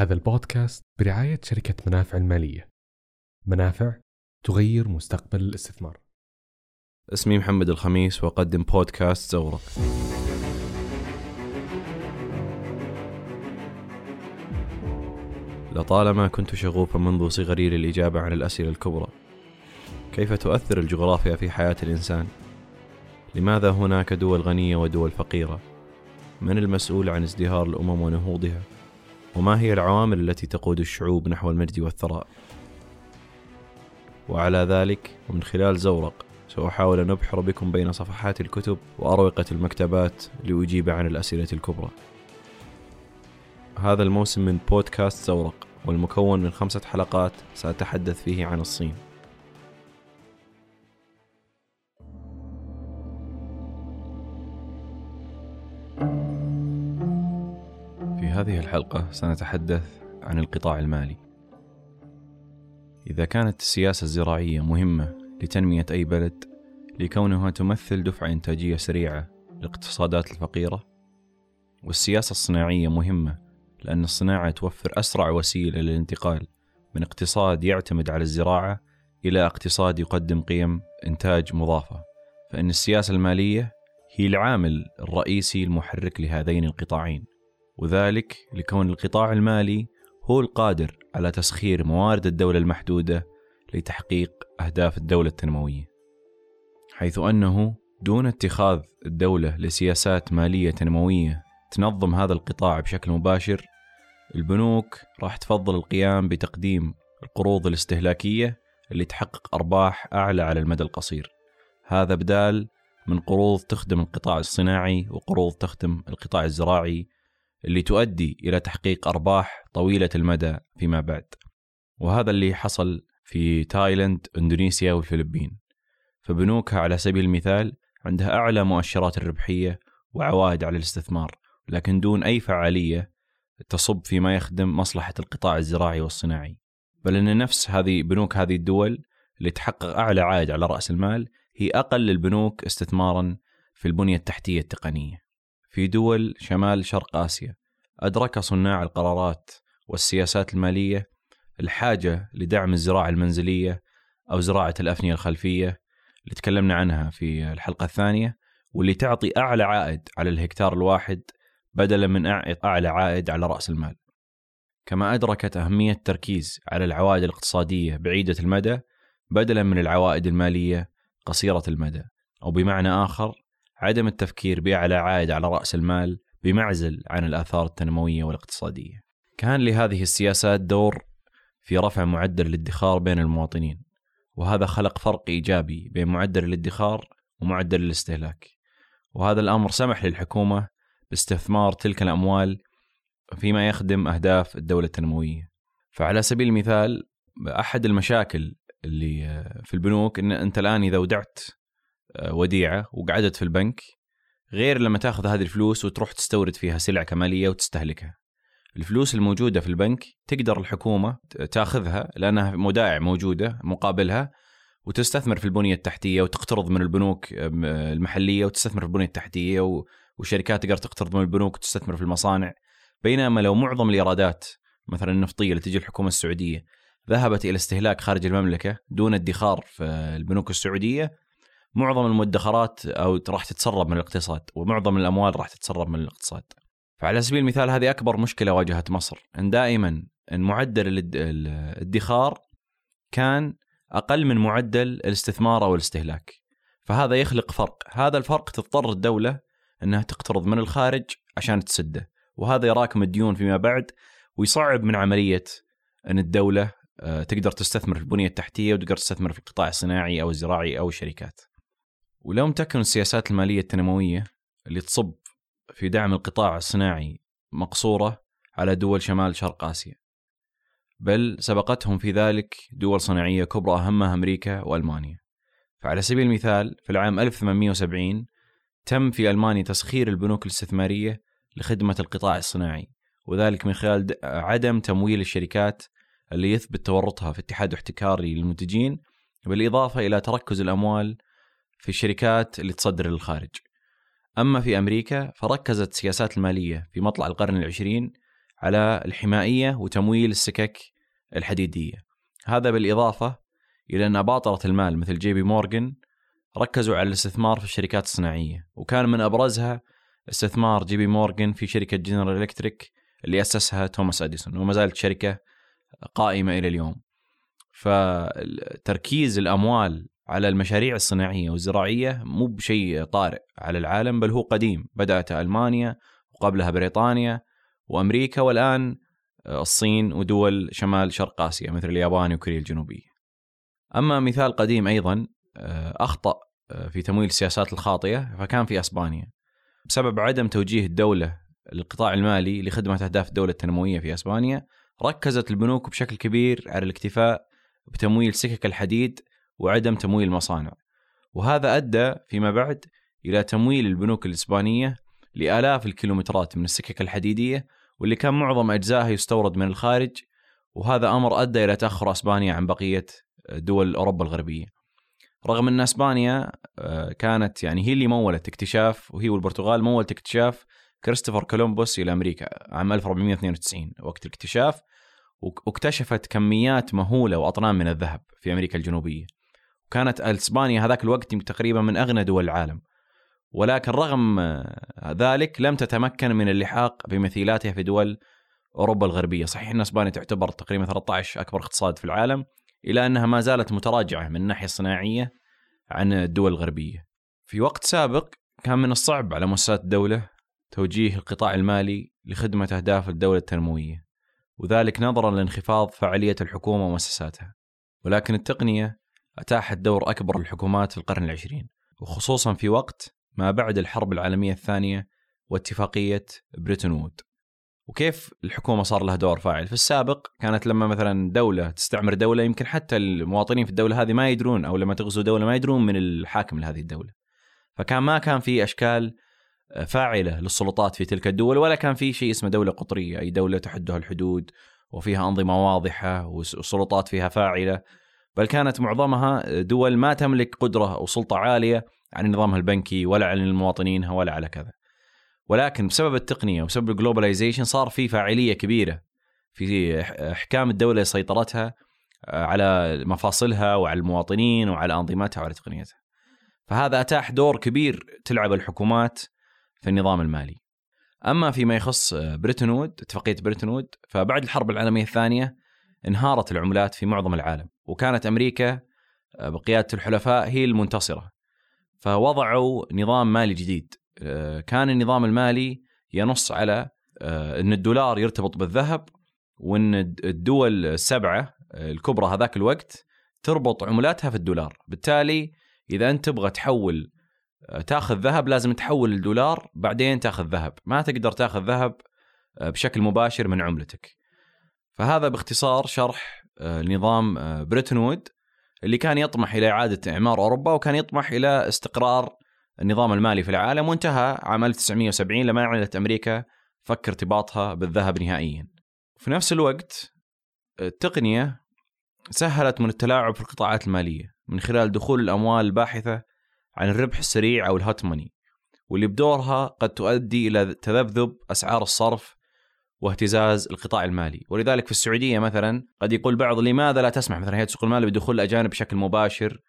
هذا البودكاست برعاية شركة منافع المالية منافع تغير مستقبل الاستثمار اسمي محمد الخميس وأقدم بودكاست زورق لطالما كنت شغوفا منذ صغري للإجابة عن الأسئلة الكبرى كيف تؤثر الجغرافيا في حياة الإنسان؟ لماذا هناك دول غنية ودول فقيرة؟ من المسؤول عن ازدهار الأمم ونهوضها؟ وما هي العوامل التي تقود الشعوب نحو المجد والثراء؟ وعلى ذلك ومن خلال زورق سأحاول أن أبحر بكم بين صفحات الكتب وأروقة المكتبات لأجيب عن الأسئلة الكبرى هذا الموسم من بودكاست زورق والمكون من خمسة حلقات سأتحدث فيه عن الصين هذه الحلقة سنتحدث عن القطاع المالي. إذا كانت السياسة الزراعية مهمة لتنمية أي بلد لكونها تمثل دفعة إنتاجية سريعة للاقتصادات الفقيرة والسياسة الصناعية مهمة لأن الصناعة توفر أسرع وسيلة للانتقال من اقتصاد يعتمد على الزراعة إلى اقتصاد يقدم قيم إنتاج مضافة. فإن السياسة المالية هي العامل الرئيسي المحرك لهذين القطاعين. وذلك لكون القطاع المالي هو القادر على تسخير موارد الدولة المحدودة لتحقيق أهداف الدولة التنموية حيث أنه دون اتخاذ الدولة لسياسات مالية تنموية تنظم هذا القطاع بشكل مباشر البنوك راح تفضل القيام بتقديم القروض الاستهلاكية اللي تحقق أرباح أعلى على المدى القصير. هذا بدال من قروض تخدم القطاع الصناعي وقروض تخدم القطاع الزراعي اللي تؤدي إلى تحقيق أرباح طويلة المدى فيما بعد. وهذا اللي حصل في تايلاند إندونيسيا والفلبين. فبنوكها على سبيل المثال عندها أعلى مؤشرات الربحية وعوائد على الاستثمار لكن دون أي فعالية تصب فيما يخدم مصلحة القطاع الزراعي والصناعي. بل أن نفس هذه بنوك هذه الدول اللي تحقق أعلى عائد على رأس المال هي أقل البنوك استثمارا في البنية التحتية التقنية. في دول شمال شرق آسيا. أدرك صناع القرارات والسياسات المالية الحاجة لدعم الزراعة المنزلية أو زراعة الأفنية الخلفية اللي تكلمنا عنها في الحلقة الثانية واللي تعطي أعلى عائد على الهكتار الواحد بدلا من أعلى عائد على رأس المال. كما أدركت أهمية التركيز على العوائد الاقتصادية بعيدة المدى بدلا من العوائد المالية قصيرة المدى. أو بمعنى آخر عدم التفكير بأعلى عائد على رأس المال بمعزل عن الآثار التنموية والاقتصادية. كان لهذه السياسات دور في رفع معدل الادخار بين المواطنين وهذا خلق فرق إيجابي بين معدل الادخار ومعدل الاستهلاك. وهذا الأمر سمح للحكومة باستثمار تلك الأموال فيما يخدم أهداف الدولة التنموية. فعلى سبيل المثال أحد المشاكل اللي في البنوك أن أنت الآن إذا ودعت وديعة وقعدت في البنك غير لما تاخذ هذه الفلوس وتروح تستورد فيها سلع كمالية وتستهلكها. الفلوس الموجودة في البنك تقدر الحكومة تاخذها لأنها مودائع موجودة مقابلها وتستثمر في البنية التحتية وتقترض من البنوك المحلية وتستثمر في البنية التحتية والشركات تقدر تقترض من البنوك وتستثمر في المصانع. بينما لو معظم الإيرادات مثلا النفطية اللي تجي الحكومة السعودية ذهبت إلى استهلاك خارج المملكة دون ادخار في البنوك السعودية معظم المدخرات أو راح تتسرب من الاقتصاد ومعظم الأموال راح تتسرب من الاقتصاد. فعلى سبيل المثال هذه أكبر مشكلة واجهت مصر أن دائما أن معدل الادخار كان أقل من معدل الاستثمار أو الاستهلاك. فهذا يخلق فرق. هذا الفرق تضطر الدولة أنها تقترض من الخارج عشان تسده. وهذا يراكم الديون فيما بعد ويصعب من عملية أن الدولة تقدر تستثمر في البنية التحتية وتقدر تستثمر في القطاع الصناعي أو الزراعي أو الشركات. ولو تكن السياسات المالية التنموية اللي تصب في دعم القطاع الصناعي مقصورة على دول شمال شرق آسيا بل سبقتهم في ذلك دول صناعية كبرى أهمها أمريكا وألمانيا. فعلى سبيل المثال في العام 1870 تم في ألمانيا تسخير البنوك الاستثمارية لخدمة القطاع الصناعي وذلك من خلال عدم تمويل الشركات اللي يثبت تورطها في اتحاد احتكاري للمنتجين بالإضافة إلى تركز الأموال في الشركات اللي تصدر للخارج. أما في أمريكا فركزت السياسات المالية في مطلع القرن العشرين على الحمائية وتمويل السكك الحديدية. هذا بالإضافة إلى أن أباطرة المال مثل جي بي مورغان ركزوا على الاستثمار في الشركات الصناعية وكان من أبرزها استثمار جي بي مورغان في شركة جنرال إلكتريك اللي أسسها توماس أديسون وما زالت شركة قائمة إلى اليوم. فتركيز الأموال على المشاريع الصناعية والزراعية مو بشيء طارئ على العالم بل هو قديم. بدأت ألمانيا وقبلها بريطانيا وأمريكا والآن الصين ودول شمال شرق آسيا مثل اليابان وكوريا الجنوبية. أما مثال قديم أيضا أخطأ في تمويل السياسات الخاطئة فكان في أسبانيا. بسبب عدم توجيه الدولة للقطاع المالي لخدمة أهداف الدولة التنموية في أسبانيا ركزت البنوك بشكل كبير على الاكتفاء بتمويل سكك الحديد وعدم تمويل المصانع. وهذا أدى فيما بعد إلى تمويل البنوك الإسبانية لآلاف الكيلومترات من السكك الحديدية واللي كان معظم أجزائها يستورد من الخارج وهذا أمر أدى إلى تأخر أسبانيا عن بقية دول أوروبا الغربية. رغم أن أسبانيا آه، كانت يعني هي اللي مولت اكتشاف وهي والبرتغال مولت اكتشاف كريستوفر كولومبوس إلى أمريكا عام 1492 وقت الاكتشاف واكتشفت كميات مهولة وأطنان من الذهب في أمريكا الجنوبية. وكانت اسبانيا هذاك الوقت تقريبا من أغنى دول العالم ولكن رغم ذلك لم تتمكن من اللحاق بمثيلاتها في دول أوروبا الغربية، صحيح إن أسبانيا تعتبر تقريبا 13 أكبر اقتصاد في العالم الا أنها ما زالت متراجعة من الناحيه الصناعيه عن الدول الغربية. في وقت سابق كان من الصعب على مؤسسات الدولة توجيه القطاع المالي لخدمة أهداف الدولة التنموية، وذلك نظرا لانخفاض فعالية الحكومة ومؤسساتها. ولكن التقنية أتاحت دور أكبر للحكومات في القرن العشرين وخصوصا في وقت ما بعد الحرب العالمية الثانية واتفاقية بريتون وود. وكيف الحكومة صار لها دور فاعل؟ في السابق كانت لما مثلا دولة تستعمر دولة يمكن حتى المواطنين في الدولة هذه ما يدرون أو لما تغزو دولة ما يدرون من الحاكم لهذه الدولة. فكان ما كان في أشكال فاعلة للسلطات في تلك الدول ولا كان في شيء اسمه دولة قطرية أي دولة تحدها الحدود وفيها أنظمة واضحة وسلطات فيها فاعلة. بل كانت معظمها دول ما تملك قدرة أو سلطة عالية عن نظامها البنكي ولا على مواطنينها ولا على كذا. ولكن بسبب التقنية وبسبب الجلوباليزيشن صار في فاعلية كبيرة في إحكام الدولة سيطرتها آه، على مفاصلها وعلى المواطنين وعلى أنظمتها وعلى تقنيتها. فهذا أتاح دور كبير تلعب الحكومات في النظام المالي. أما فيما يخص بريتون وود اتفاقية بريتون وود فبعد الحرب العالمية الثانية انهارت العملات في معظم العالم. وكانت أمريكا آه، بقيادة الحلفاء هي المنتصرة. فوضعوا نظام مالي جديد. آه، كان النظام المالي ينص على آه، إن الدولار يرتبط بالذهب وإن الدول السبعة الكبرى هذاك الوقت تربط عملاتها في الدولار. بالتالي إذا أنت تبغى تحول تاخذ ذهب لازم تحول الدولار بعدين تاخذ ذهب. ما تقدر تاخذ ذهب بشكل مباشر من عملتك. فهذا باختصار شرح نظام آه، بريتون وود اللي كان يطمح إلى إعادة إعمار أوروبا وكان يطمح إلى استقرار النظام المالي في العالم وانتهى عام 1970 لما أعلنت أمريكا فك ارتباطها بالذهب نهائيا. في نفس الوقت التقنية سهلت من التلاعب في القطاعات المالية من خلال دخول الأموال الباحثة عن الربح السريع أو الهوت ماني واللي بدورها قد تؤدي إلى تذبذب أسعار الصرف واهتزاز القطاع المالي. ولذلك في السعودية مثلا قد يقول بعض لماذا لا تسمح؟ مثلا هيئه سوق المال بدخول الأجانب بشكل مباشر.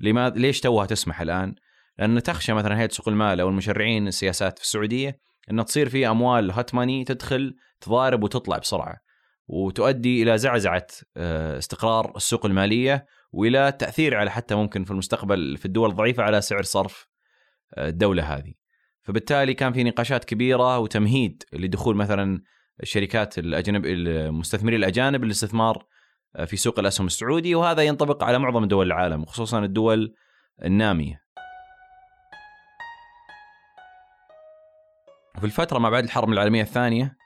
لماذا ليش توها تسمح الآن؟ لأن تخشى مثلا هيئة سوق المال أو المشرعين السياسات في السعودية إن تصير في أموال هات ماني تدخل تضارب وتطلع بسرعة وتؤدي إلى زعزعة آه، استقرار السوق المالية وإلى تأثير على حتى ممكن في المستقبل في الدول الضعيفة على سعر صرف آه، الدولة هذه. فبالتالي كان في نقاشات كبيرة وتمهيد لدخول مثلا الشركات الاجنب المستثمرين الأجانب للاستثمار آه، في سوق الأسهم السعودي وهذا ينطبق على معظم دول العالم خصوصا الدول النامية. في الفترة ما بعد الحرب العالمية الثانية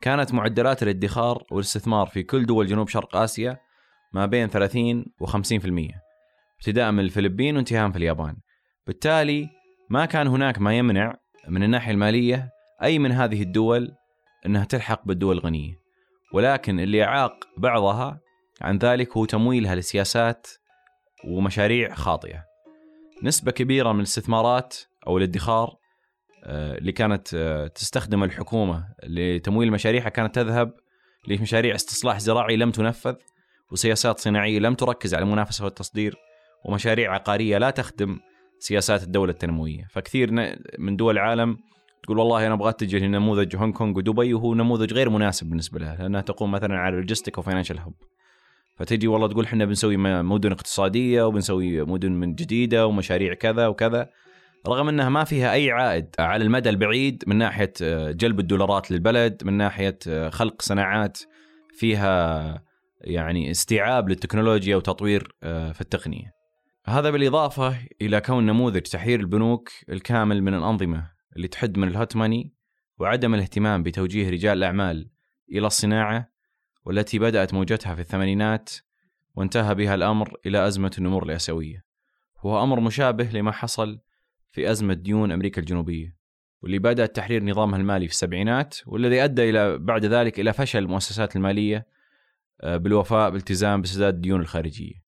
كانت معدلات الادخار والاستثمار في كل دول جنوب شرق آسيا ما بين 30 و 50% ابتداء من الفلبين وانتهاء في اليابان بالتالي ما كان هناك ما يمنع من الناحية المالية أي من هذه الدول إنها تلحق بالدول الغنية. ولكن اللي اعاق بعضها عن ذلك هو تمويلها لسياسات ومشاريع خاطئة. نسبة كبيرة من الاستثمارات أو الادخار آه، اللي كانت آه، تستخدم الحكومة لتمويل مشاريعها كانت تذهب لمشاريع استصلاح زراعي لم تنفذ وسياسات صناعية لم تركز على المنافسه والتصدير ومشاريع عقارية لا تخدم سياسات الدولة التنموية، فكثير من دول العالم تقول والله أنا أبغى أتجه لنموذج هونغ كونغ ودبي وهو نموذج غير مناسب بالنسبة لها لأنها تقوم مثلا على ال logistics و financial hub. فتجي والله تقول إحنا بنسوي مدن اقتصادية وبنسوي مدن من جديدة ومشاريع كذا وكذا رغم إنها ما فيها أي عائد على المدى البعيد من ناحية آه، جلب الدولارات للبلد من ناحية آه، خلق صناعات فيها يعني استيعاب للتكنولوجيا وتطوير آه، في التقنية. هذا بالإضافة إلى كون نموذج تحرير البنوك الكامل من الأنظمة اللي تحد من الهوت ماني وعدم الاهتمام بتوجيه رجال الأعمال إلى الصناعة والتي بدأت موجتها في الثمانينات وانتهى بها الأمر إلى أزمة النمور الآسيوية. هو أمر مشابه لما حصل في أزمة ديون أمريكا الجنوبية واللي بدأ تحرير نظامها المالي في السبعينات والذي أدى إلى بعد ذلك إلى فشل المؤسسات المالية آه، بالوفاء بالتزام بسداد الديون الخارجية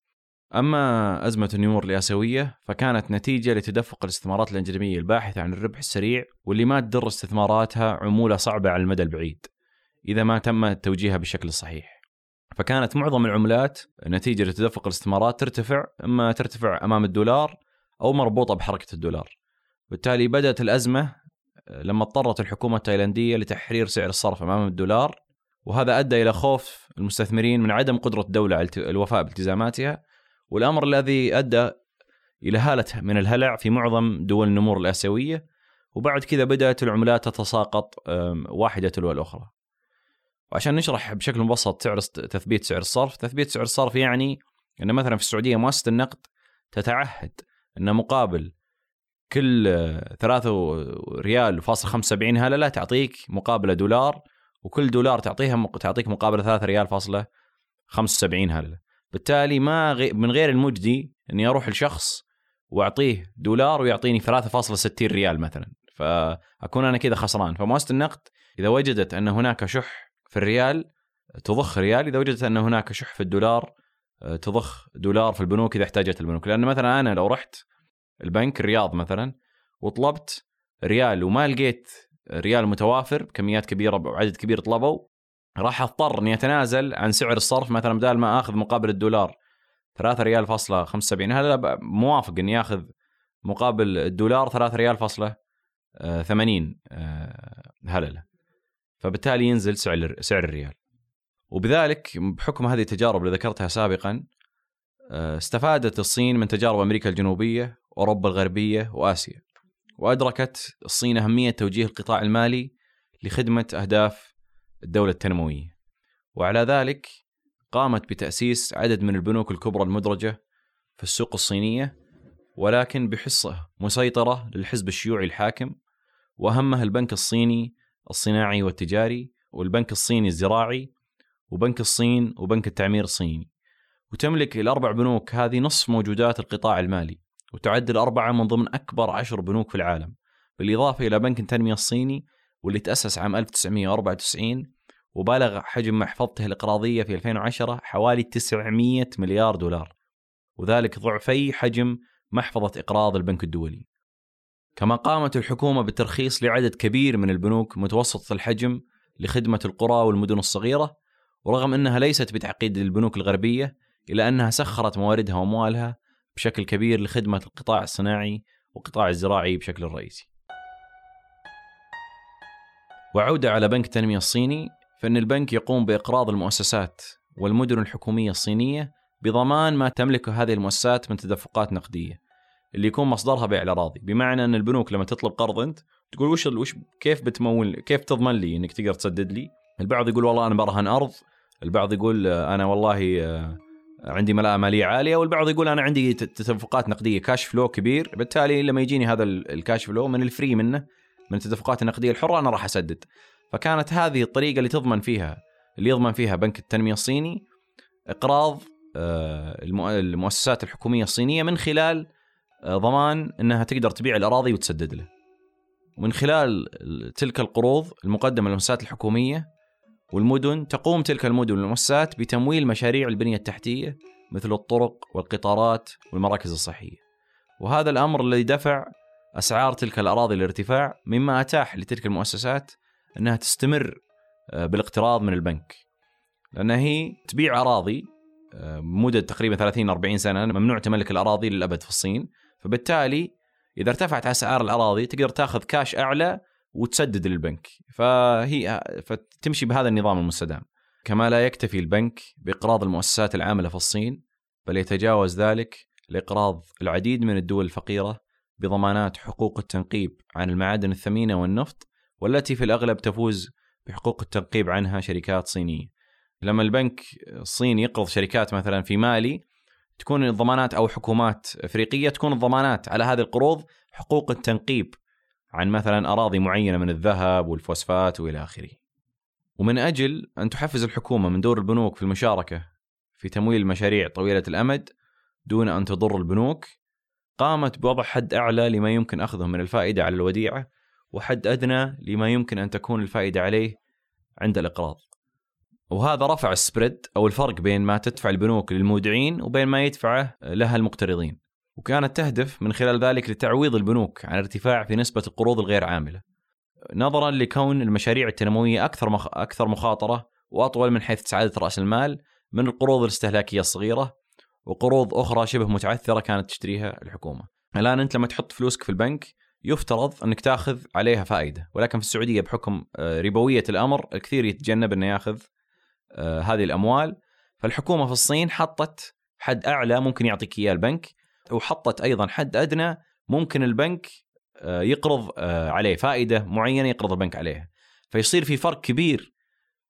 أما أزمة النمور الآسيوية فكانت نتيجة لتدفق الاستثمارات الأجنبية الباحثة عن الربح السريع واللي ما تدر استثماراتها عمولة صعبة على المدى البعيد إذا ما تم توجيهها بالشكل الصحيح فكانت معظم العملات نتيجة لتدفق الاستثمارات ترتفع إما ترتفع أمام الدولار أو مربوطة بحركة الدولار. بالتالي بدأت الأزمة لما اضطرت الحكومة التايلاندية لتحرير سعر الصرف أمام الدولار وهذا أدى إلى خوف المستثمرين من عدم قدرة الدولة على الوفاء بالتزاماتها والأمر الذي أدى إلى هالة من الهلع في معظم دول النمور الآسيوية وبعد كذا بدأت العملات تتساقط واحدة تلو الأخرى. وعشان نشرح بشكل مبسط سعر تثبيت سعر الصرف تثبيت سعر الصرف يعني أن مثلا في السعودية مؤسسة النقد تتعهد أن مقابل كل ثلاثة ريال فاصل 75 هللة تعطيك مقابلة دولار وكل دولار تعطيها تعطيك مقابلة 3 ريال فاصلة 75 هللة بالتالي ما غي من غير المجدي إني أروح لشخص وأعطيه دولار ويعطيني 3.60 ريال مثلا. فأكون أنا كذا خسران. فمؤسسة النقد إذا وجدت أن هناك شح في الريال تضخ ريال إذا وجدت أن هناك شح في الدولار تضخ دولار في البنوك إذا احتاجت البنوك. لأن مثلا أنا لو رحت البنك الرياض مثلا وطلبت ريال وما لقيت ريال متوافر بكميات كبيرة وعدد كبير طلبوا راح اضطر إني أتنازل عن سعر الصرف مثلا بدال ما آخذ مقابل الدولار 3 ريال فاصلة 75 هذا موافق إني آخذ مقابل الدولار 3 ريال فاصلة 80 آه، هللة. فبالتالي ينزل سعر سعر الريال. وبذلك بحكم هذه التجارب اللي ذكرتها سابقا آه، استفادت الصين من تجارب أمريكا الجنوبية أوروبا الغربية وآسيا. وأدركت الصين أهمية توجيه القطاع المالي لخدمة أهداف الدولة التنموية. وعلى ذلك قامت بتأسيس عدد من البنوك الكبرى المدرجة في السوق الصينية ولكن بحصة مسيطرة للحزب الشيوعي الحاكم وأهمها البنك الصيني الصناعي والتجاري والبنك الصيني الزراعي وبنك الصين وبنك التعمير الصيني. وتملك الأربع بنوك هذه نصف موجودات القطاع المالي وتعد الأربعة من ضمن أكبر عشر بنوك في العالم بالإضافة إلى بنك التنمية الصيني واللي تأسس عام 1994 وبلغ حجم محفظته الإقراضية في 2010 حوالي 900 مليار دولار. وذلك ضعفي حجم محفظة إقراض البنك الدولي. كما قامت الحكومة بالترخيص لعدد كبير من البنوك متوسطة الحجم لخدمة القرى والمدن الصغيرة ورغم أنها ليست بتعقيد البنوك الغربية إلا أنها سخرت مواردها وأموالها بشكل كبير لخدمة القطاع الصناعي والقطاع الزراعي بشكل رئيسي. وعودة على بنك التنمية الصيني فإن البنك يقوم بإقراض المؤسسات والمدن الحكومية الصينية بضمان ما تملكه هذه المؤسسات من تدفقات نقدية اللي يكون مصدرها بيع الأراضي بمعنى أن البنوك لما تطلب قرض أنت تقول وش وش كيف بتمول كيف تضمن لي إنك تقدر تسدد لي؟ البعض يقول والله أنا برهن أرض، البعض يقول أنا والله آه، عندي ملاءه مالية عالية والبعض يقول أنا عندي تدفقات نقدية cash flow كبير بالتالي لما يجيني هذا ال cash flow من ال free منه من التدفقات النقدية الحرة أنا راح أسدد فكانت هذه الطريقة اللي تضمن فيها اللي يضمن فيها بنك التنمية الصيني إقراض آه، المؤسسات الحكومية الصينية من خلال آه، ضمان إنها تقدر تبيع الأراضي وتسدد له. ومن خلال تلك القروض المقدمة للمؤسسات الحكومية والمدن تقوم تلك المدن والمؤسسات بتمويل مشاريع البنية التحتية مثل الطرق والقطارات والمراكز الصحية وهذا الأمر الذي دفع أسعار تلك الأراضي الارتفاع مما أتاح لتلك المؤسسات أنها تستمر آه، بالاقتراض من البنك. لانها هي تبيع أراضي آه، مدة تقريبا 30 40 سنة ممنوع تملك الأراضي للأبد في الصين. فبالتالي إذا ارتفعت أسعار الأراضي تقدر تأخذ كاش أعلى وتسدد للبنك. فهي فتمشي بهذا النظام المستدام. كما لا يكتفي البنك بإقراض المؤسسات العاملة في الصين بل يتجاوز ذلك لإقراض العديد من الدول الفقيرة بضمانات حقوق التنقيب عن المعادن الثمينة والنفط والتي في الأغلب تفوز بحقوق التنقيب عنها شركات صينية. لما البنك الصيني يقرض شركات مثلا في مالي تكون الضمانات أو حكومات أفريقية تكون الضمانات على هذه القروض حقوق التنقيب عن مثلا أراضي معينة من الذهب والفوسفات وإلى آخره. ومن أجل أن تحفز الحكومة من دور البنوك في المشاركة في تمويل المشاريع طويلة الأمد دون أن تضر البنوك قامت بوضع حد أعلى لما يمكن أخذه من الفائدة على الوديعة وحد أدنى لما يمكن أن تكون الفائدة عليه عند الإقراض. وهذا رفع السبريد أو الفرق بين ما تدفع البنوك للمودعين وبين ما يدفعه لها المقترضين. وكانت تهدف من خلال ذلك لتعويض البنوك عن ارتفاع في نسبة القروض الغير عاملة. نظرا لكون المشاريع التنموية أكثر مخ... أكثر مخاطرة وأطول من حيث سعاده رأس المال من القروض الاستهلاكية الصغيرة وقروض أخرى شبه متعثرة كانت تشتريها الحكومة. الآن أنت لما تحط فلوسك في البنك يفترض أنك تأخذ عليها فائدة، ولكن في السعودية بحكم آه، ربوية الأمر الكثير يتجنب انه يأخذ آه، هذه الأموال، فالحكومة في الصين حطت حد أعلى ممكن يعطيك إياه البنك وحطت أيضا حد أدنى ممكن البنك آه، يقرض عليه فائدة معينة يقرض البنك عليها. فيصير في فرق كبير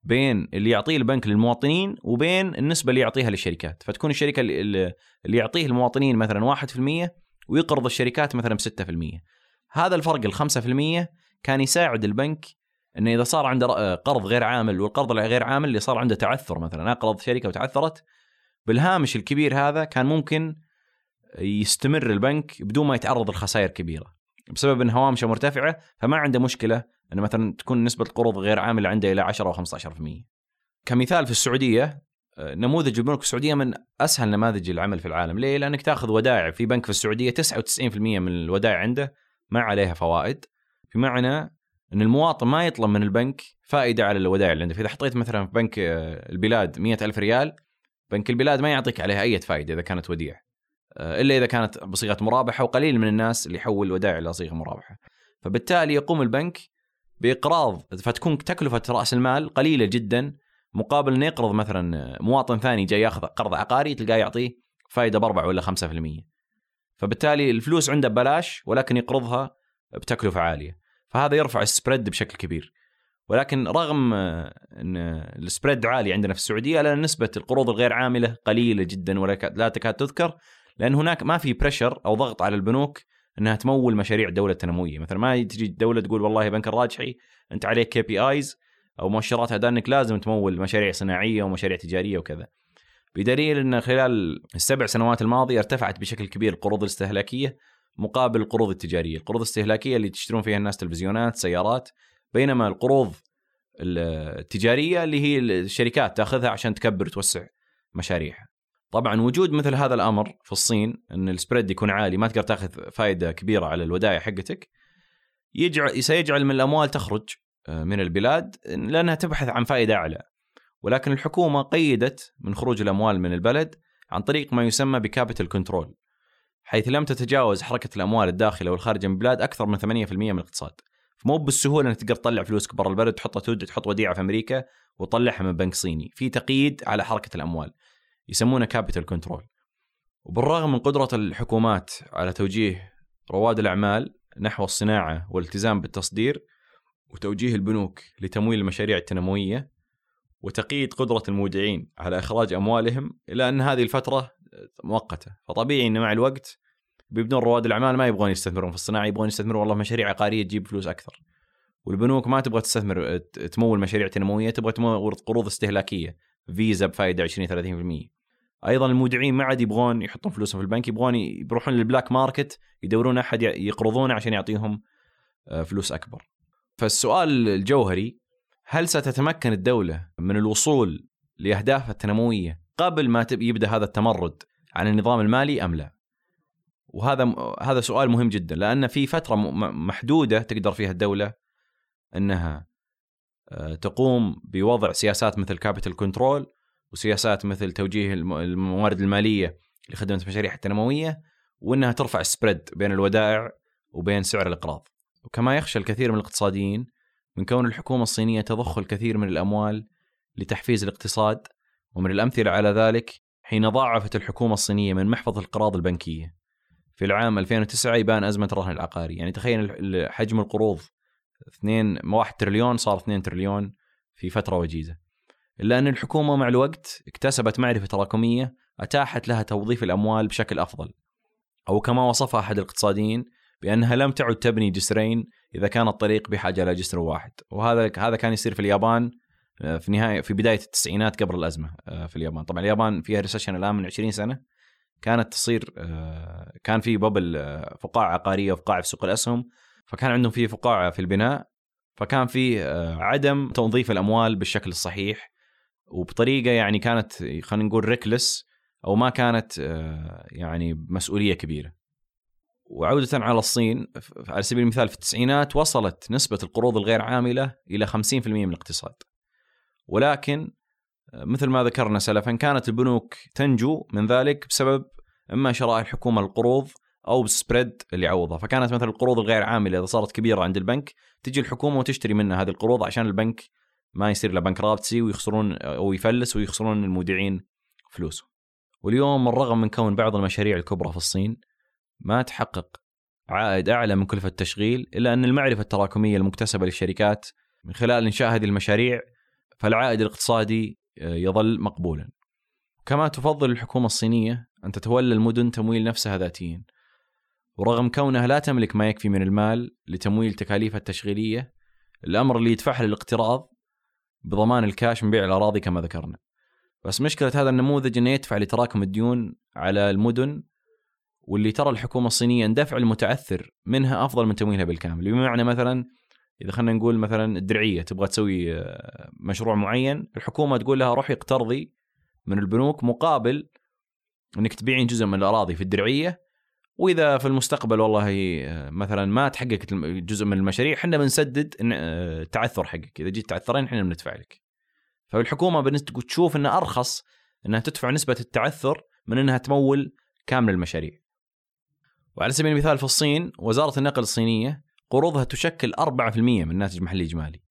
بين اللي يعطيه البنك للمواطنين وبين النسبة اللي يعطيها للشركات. فتكون الشركة اللي يعطيه المواطنين مثلا 1% ويقرض الشركات مثلا ب 6% هذا الفرق ال 5% كان يساعد البنك إنه إذا صار عنده قرض غير عامل والقرض الغير عامل اللي صار عنده تعثر مثلا. أقرض شركة وتعثرت. بالهامش الكبير هذا كان ممكن يستمر البنك بدون ما يتعرض لخسائر كبيرة. بسبب إن هوامشه مرتفعة فما عنده مشكلة انه مثلا تكون نسبة القروض غير عاملة عنده إلى 10 أو 15% كمثال في السعودية آه، نموذج البنوك السعودية من أسهل نماذج العمل في العالم، ليه؟ لأنك تأخذ ودائع في بنك في السعودية 99% من الودائع عنده ما عليها فوائد بمعنى إن المواطن ما يطلب من البنك فائدة على الودائع اللي عنده، فإذا حطيت مثلا في بنك آه، البلاد مئة ألف ريال بنك البلاد ما يعطيك عليها أي فائدة إذا كانت وديعه. آه، إلا إذا كانت بصيغة مرابحة وقليل من الناس اللي يحول ودائع إلى صيغة مرابحة. فبالتالي يقوم البنك بإقراض فتكون تكلفة رأس المال قليلة جدا مقابل إنه يقرض مثلا مواطن ثاني جاي ياخذ قرض عقاري تلقاه يعطيه فائده ب 4 ولا 5%. فبالتالي الفلوس عنده ببلاش ولكن يقرضها بتكلفة عالية. فهذا يرفع ال spread بشكل كبير. ولكن رغم إن ال spread عالي عندنا في السعودية لأن نسبة القروض الغير عاملة قليلة جدا ولا لا تكاد تذكر لأن هناك ما في pressure أو ضغط على البنوك إنها تمول مشاريع الدولة التنموية، مثلا ما تجي الدولة تقول والله بنك الراجحي أنت عليك KPIs أو مؤشرات اداء انك لازم تمول مشاريع صناعية ومشاريع تجارية وكذا. بدليل إن خلال السبع سنوات الماضية ارتفعت بشكل كبير القروض الاستهلاكية مقابل القروض التجارية، القروض الاستهلاكية اللي تشترون فيها الناس تلفزيونات، سيارات، بينما القروض التجارية اللي هي الشركات تأخذها عشان تكبر وتوسع مشاريعها. طبعا وجود مثل هذا الأمر في الصين إن السبريد يكون عالي ما تقدر تأخذ فائده كبيرة على الودائع حقتك يجعل سيجعل من الأموال تخرج آه، من البلاد لأنها تبحث عن فائده أعلى. ولكن الحكومة قيدت من خروج الأموال من البلد عن طريق ما يسمى ب capital control حيث لم تتجاوز حركة الأموال الداخلة والخارجه من البلاد أكثر من 8% من الاقتصاد. فمو بالسهولة إنك تقدر تطلع فلوسك برا البلد تحطها تحط وديعة في أمريكا وتطلعها من بنك صيني. في تقييد على حركة الأموال. يسمونه capital control وبالرغم من قدرة الحكومات على توجيه رواد الأعمال نحو الصناعة والالتزام بالتصدير وتوجيه البنوك لتمويل المشاريع التنموية وتقييد قدرة المودعين على إخراج أموالهم إلا أن هذه الفترة مؤقتة. فطبيعي أن مع الوقت بيبدون رواد الأعمال ما يبغون يستثمرون في الصناعة يبغون يستثمرون والله مشاريع عقارية تجيب فلوس أكثر. والبنوك ما تبغى تستثمر تمول مشاريع تنموية تبغى تمول قروض استهلاكية فيزا بفائدة 20 30% أيضا المودعين ما عاد يبغون يحطون فلوسهم في البنك يبغون يروحون للبلاك ماركت يدورون أحد يقرضونه عشان يعطيهم آه، فلوس أكبر. فالسؤال الجوهري هل ستتمكن الدولة من الوصول لاهدافها التنموية قبل ما يبدأ هذا التمرد عن النظام المالي أم لا؟ وهذا هذا سؤال مهم جدا لأن في فترة محدودة تقدر فيها الدولة إنها آه، تقوم بوضع سياسات مثل capital control وسياسات مثل توجيه الموارد المالية لخدمه المشاريع التنمويه وإنها ترفع السبريد بين الودائع وبين سعر الأقراض. وكما يخشى الكثير من الاقتصاديين من كون الحكومة الصينية تضخ الكثير من الأموال لتحفيز الاقتصاد ومن الأمثلة على ذلك حين ضاعفت الحكومة الصينية من محفظه القراض البنكية. في العام 2009 يبان أزمة الرهن العقاري، يعني تخيل حجم القروض 2 1 تريليون صار 2 تريليون في فترة وجيزة. إلا أن الحكومة مع الوقت اكتسبت معرفة تراكميه أتاحت لها توظيف الأموال بشكل أفضل. أو كما وصفها أحد الاقتصاديين بأنها لم تعد تبني جسرين إذا كان الطريق بحاجة إلى جسر واحد، وهذا هذا كان يصير في اليابان آه، في نهاية في بداية التسعينات قبل الأزمة آه، في اليابان، طبعا اليابان فيها ريسيشن الآن من 20 سنة. كانت تصير آه، كان في ببل فقاعة عقارية وفقاعه في سوق الأسهم. فكان عندهم في فقاعة في البناء. فكان في عدم توظيف الأموال بالشكل الصحيح. وبطريقة يعني كانت خلينا نقول ريكلس أو ما كانت يعني مسؤولية كبيرة. وعودة على الصين على سبيل المثال في التسعينات وصلت نسبة القروض الغير عاملة إلى 50% من الاقتصاد. ولكن مثل ما ذكرنا سلفا كانت البنوك تنجو من ذلك بسبب إما شراء الحكومة القروض أو بالسبريد اللي يعوضها فكانت مثلا القروض الغير عاملة إذا صارت كبيرة عند البنك تجي الحكومة وتشتري منها هذه القروض عشان البنك ما يصير له بنكرابتسي ويخسرون أو يفلس ويخسرون المودعين فلوسه واليوم بالرغم من كون بعض المشاريع الكبرى في الصين ما تحقق عائد أعلى من كلفة التشغيل إلا أن المعرفة التراكمية المكتسبة للشركات من خلال إنشاء هذه المشاريع فالعائد الاقتصادي آه، يظل مقبولا. كما تفضل الحكومة الصينية أن تتولى المدن تمويل نفسها ذاتيا. ورغم كونها لا تملك ما يكفي من المال لتمويل تكاليفها التشغيلية الأمر اللي يدفعها للاقتراض بضمان الكاش من بيع الأراضي كما ذكرنا. بس مشكلة هذا النموذج إنه يدفع لتراكم الديون على المدن واللي ترى الحكومة الصينية دفع المتعثر منها أفضل من تمويلها بالكامل، بمعنى مثلا إذا خلينا نقول مثلا الدرعية تبغى تسوي آه، مشروع معين، الحكومة تقول لها روحي اقترضي من البنوك مقابل إنك تبيعين جزء من الأراضي في الدرعية وإذا في المستقبل والله آه، مثلا ما تحققت جزء من المشاريع إحنا بنسدد آه، التعثر حقك إذا جيت تعثرين إحنا بندفع لك فالحكومة تشوف انه أرخص إنها تدفع نسبة التعثر من إنها تمول كامل المشاريع. وعلى سبيل المثال في الصين وزارة النقل الصينية قروضها تشكل 4% من الناتج المحلي الاجمالي.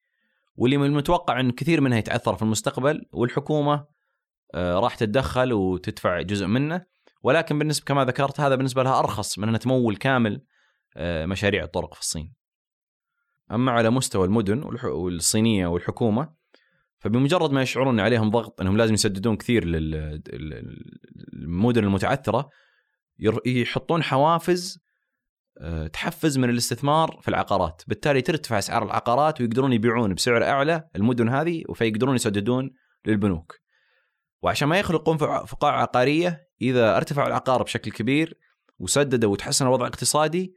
واللي من المتوقع إن كثير منها يتعثر في المستقبل والحكومة آه، راح تتدخل وتدفع جزء منه ولكن بالنسبة كما ذكرت هذا بالنسبة لها أرخص من أنها تمول كامل آه، مشاريع الطرق في الصين. أما على مستوى المدن والصينية والحكومة فبمجرد ما يشعرون إن عليهم ضغط إنهم لازم يسددون كثير للمدن المتعثرة يحطون حوافز آه، تحفز من الاستثمار في العقارات بالتالي ترتفع أسعار العقارات ويقدرون يبيعون بسعر أعلى المدن هذه فيقدرون يسددون للبنوك وعشان ما يخلقون فقاعة عقارية إذا ارتفع العقار بشكل كبير وسددوا وتحسن الوضع الاقتصادي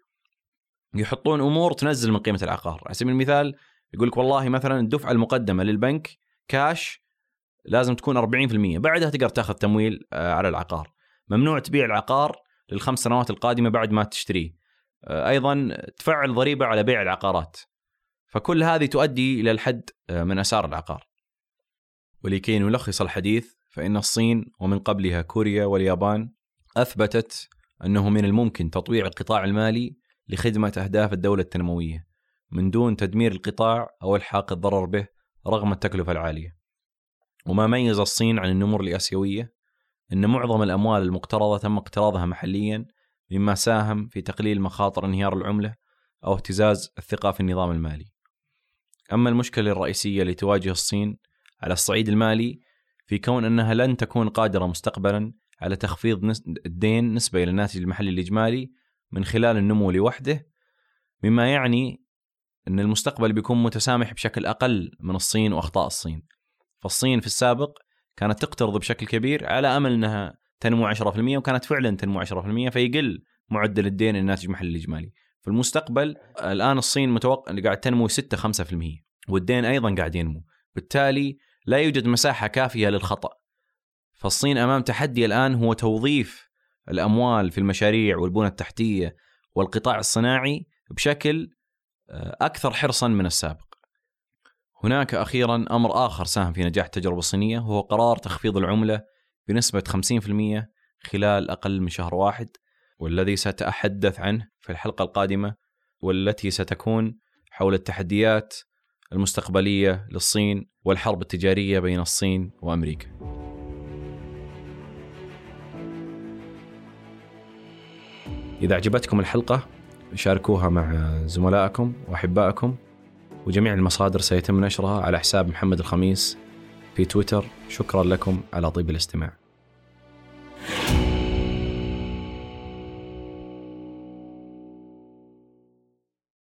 يحطون أمور تنزل من قيمة العقار. على سبيل المثال يقول لك والله مثلا الدفعة المقدمة للبنك كاش لازم تكون 40% بعدها تقدر تأخذ تمويل آه، على العقار. ممنوع تبيع العقار للخمس سنوات القادمة بعد ما تشتريه. آه، أيضا تفعل ضريبة على بيع العقارات. فكل هذه تؤدي إلى الحد آه، من أسعار العقار. ولكي نلخص الحديث فإن الصين ومن قبلها كوريا واليابان أثبتت أنه من الممكن تطويع القطاع المالي لخدمة أهداف الدولة التنموية من دون تدمير القطاع أو إلحاق الضرر به رغم التكلفة العالية. وما ميز الصين عن النمور الآسيوية؟ أن معظم الأموال المقترضة تم اقتراضها محليا مما ساهم في تقليل مخاطر انهيار العملة أو اهتزاز الثقة في النظام المالي. أما المشكلة الرئيسية اللي تواجه الصين على الصعيد المالي في كون أنها لن تكون قادرة مستقبلا على تخفيض الدين نسبة إلى الناتج المحلي الإجمالي من خلال النمو لوحده مما يعني أن المستقبل بيكون متسامح بشكل أقل من الصين وأخطاء الصين. فالصين في السابق كانت تقترض بشكل كبير على أمل أنها تنمو 10% وكانت فعلا تنمو 10% فيقل معدل الدين الناتج المحلي الإجمالي. في المستقبل الآن الصين متوقع قاعد تنمو 6 5% والدين أيضا قاعد ينمو، بالتالي لا يوجد مساحة كافية للخطأ. فالصين أمام تحدي الآن هو توظيف الأموال في المشاريع والبنى التحتية والقطاع الصناعي بشكل آه، أكثر حرصا من السابق. هناك أخيرا أمر آخر ساهم في نجاح التجربة الصينية وهو قرار تخفيض العملة بنسبة 50% خلال أقل من شهر واحد والذي سأتحدث عنه في الحلقة القادمة والتي ستكون حول التحديات المستقبلية للصين والحرب التجارية بين الصين وأمريكا. إذا أعجبتكم الحلقة شاركوها مع زملائكم وأحبائكم وجميع المصادر سيتم نشرها على حساب محمد الخميس في تويتر شكرا لكم على طيب الاستماع